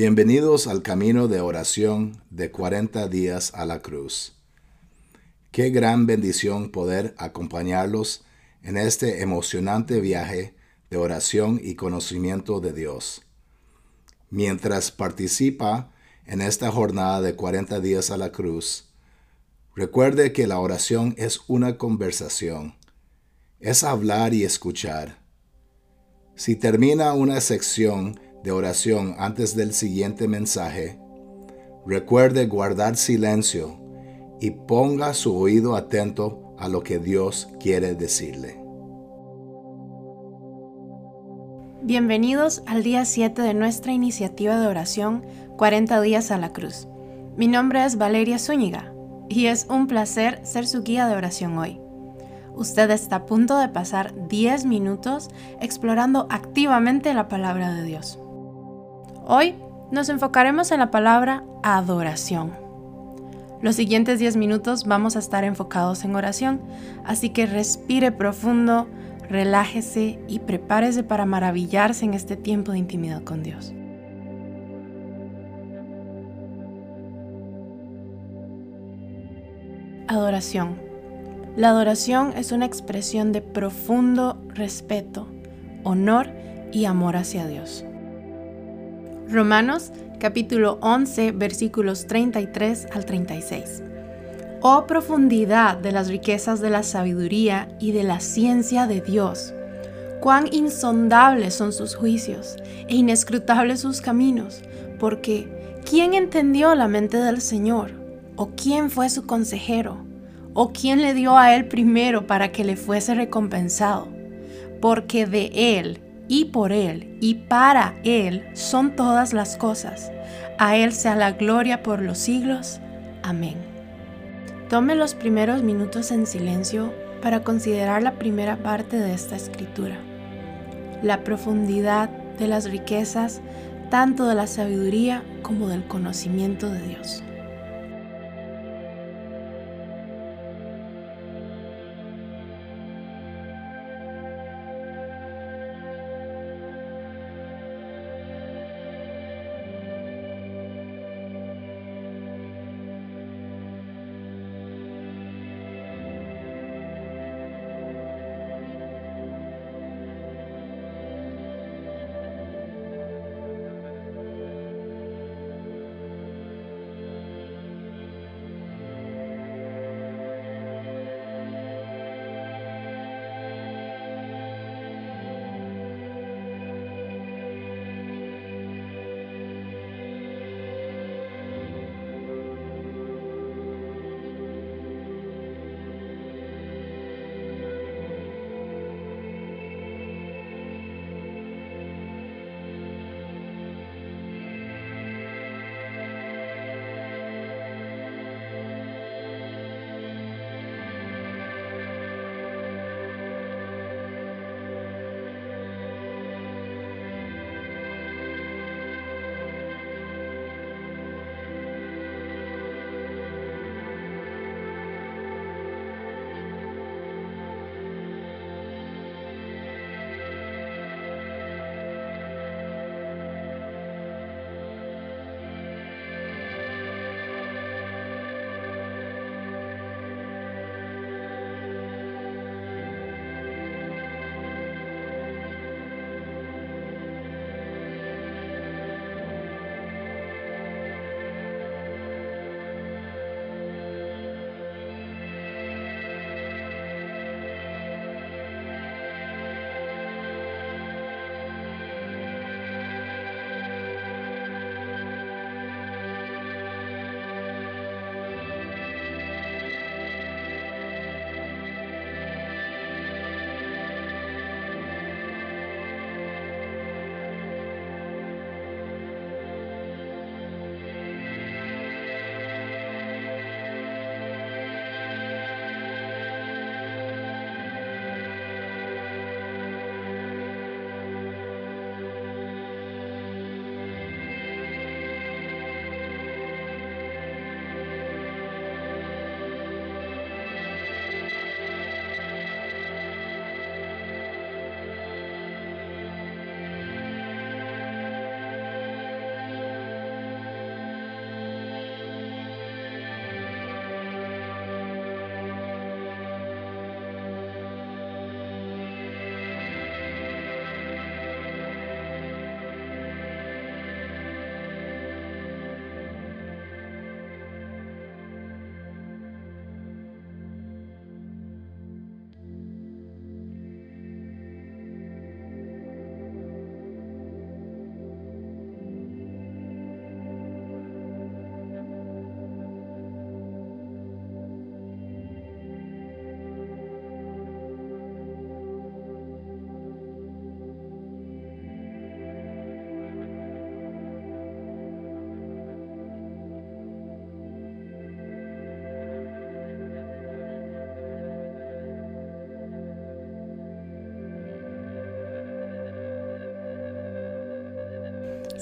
Bienvenidos al camino de oración de 40 días a la cruz. Qué gran bendición poder acompañarlos en este emocionante viaje de oración y conocimiento de Dios. Mientras participa en esta jornada de 40 días a la cruz, recuerde que la oración es una conversación, es hablar y escuchar. Si termina una sección de oración antes del siguiente mensaje, recuerde guardar silencio y ponga su oído atento a lo que Dios quiere decirle. Bienvenidos al día 7 de nuestra iniciativa de oración 40 días a la cruz. Mi nombre es Valeria Zúñiga y es un placer ser su guía de oración hoy. Usted está a punto de pasar 10 minutos explorando activamente la palabra de Dios. Hoy nos enfocaremos en la palabra adoración. Los siguientes 10 minutos vamos a estar enfocados en oración, así que respire profundo, relájese y prepárese para maravillarse en este tiempo de intimidad con Dios. Adoración. La adoración es una expresión de profundo respeto, honor y amor hacia Dios. Romanos capítulo 11 versículos 33 al 36. Oh profundidad de las riquezas de la sabiduría y de la ciencia de Dios. Cuán insondables son sus juicios e inescrutables sus caminos, porque ¿quién entendió la mente del Señor? ¿O quién fue su consejero? ¿O quién le dio a él primero para que le fuese recompensado? Porque de él y por Él y para Él son todas las cosas. A Él sea la gloria por los siglos. Amén. Tome los primeros minutos en silencio para considerar la primera parte de esta escritura. La profundidad de las riquezas, tanto de la sabiduría como del conocimiento de Dios.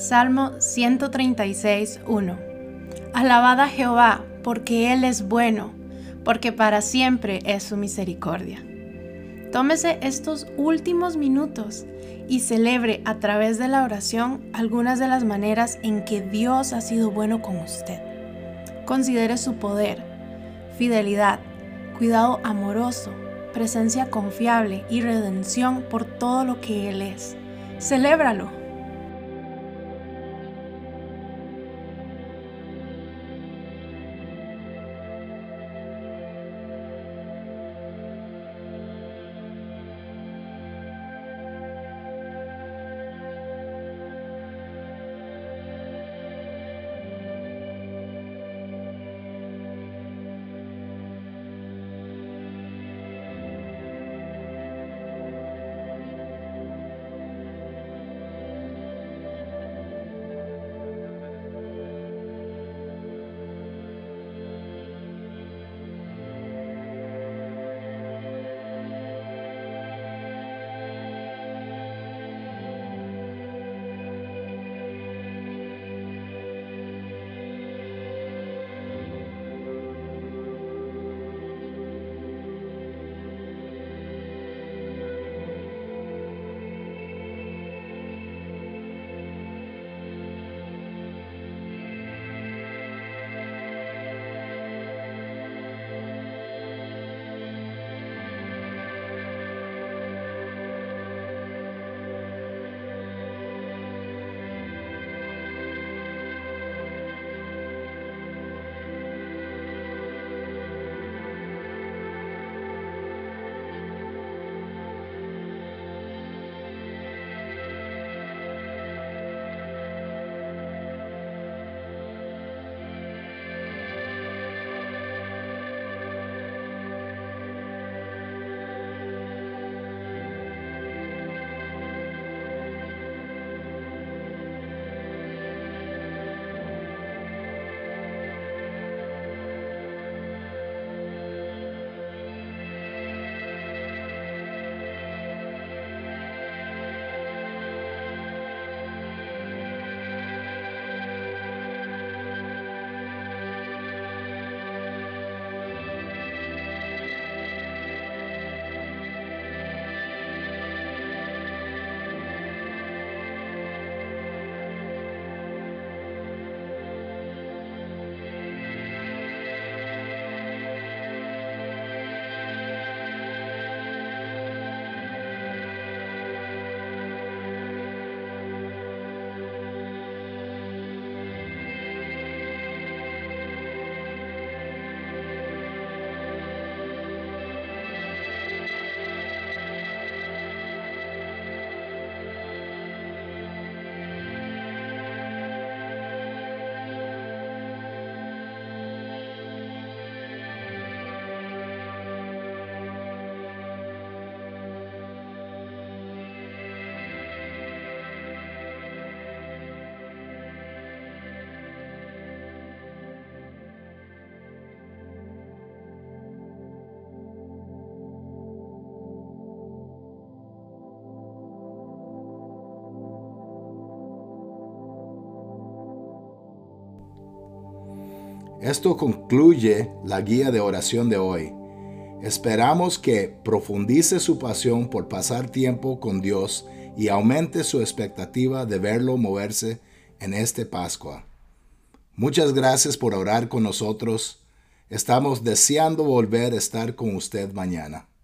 Salmo 136, 1. Alabad a Jehová, porque Él es bueno, porque para siempre es su misericordia. Tómese estos últimos minutos y celebre a través de la oración algunas de las maneras en que Dios ha sido bueno con usted. Considere su poder, fidelidad, cuidado amoroso, presencia confiable y redención por todo lo que Él es. Celébralo. Esto concluye la guía de oración de hoy. Esperamos que profundice su pasión por pasar tiempo con Dios y aumente su expectativa de verlo moverse en este Pascua. Muchas gracias por orar con nosotros. Estamos deseando volver a estar con usted mañana.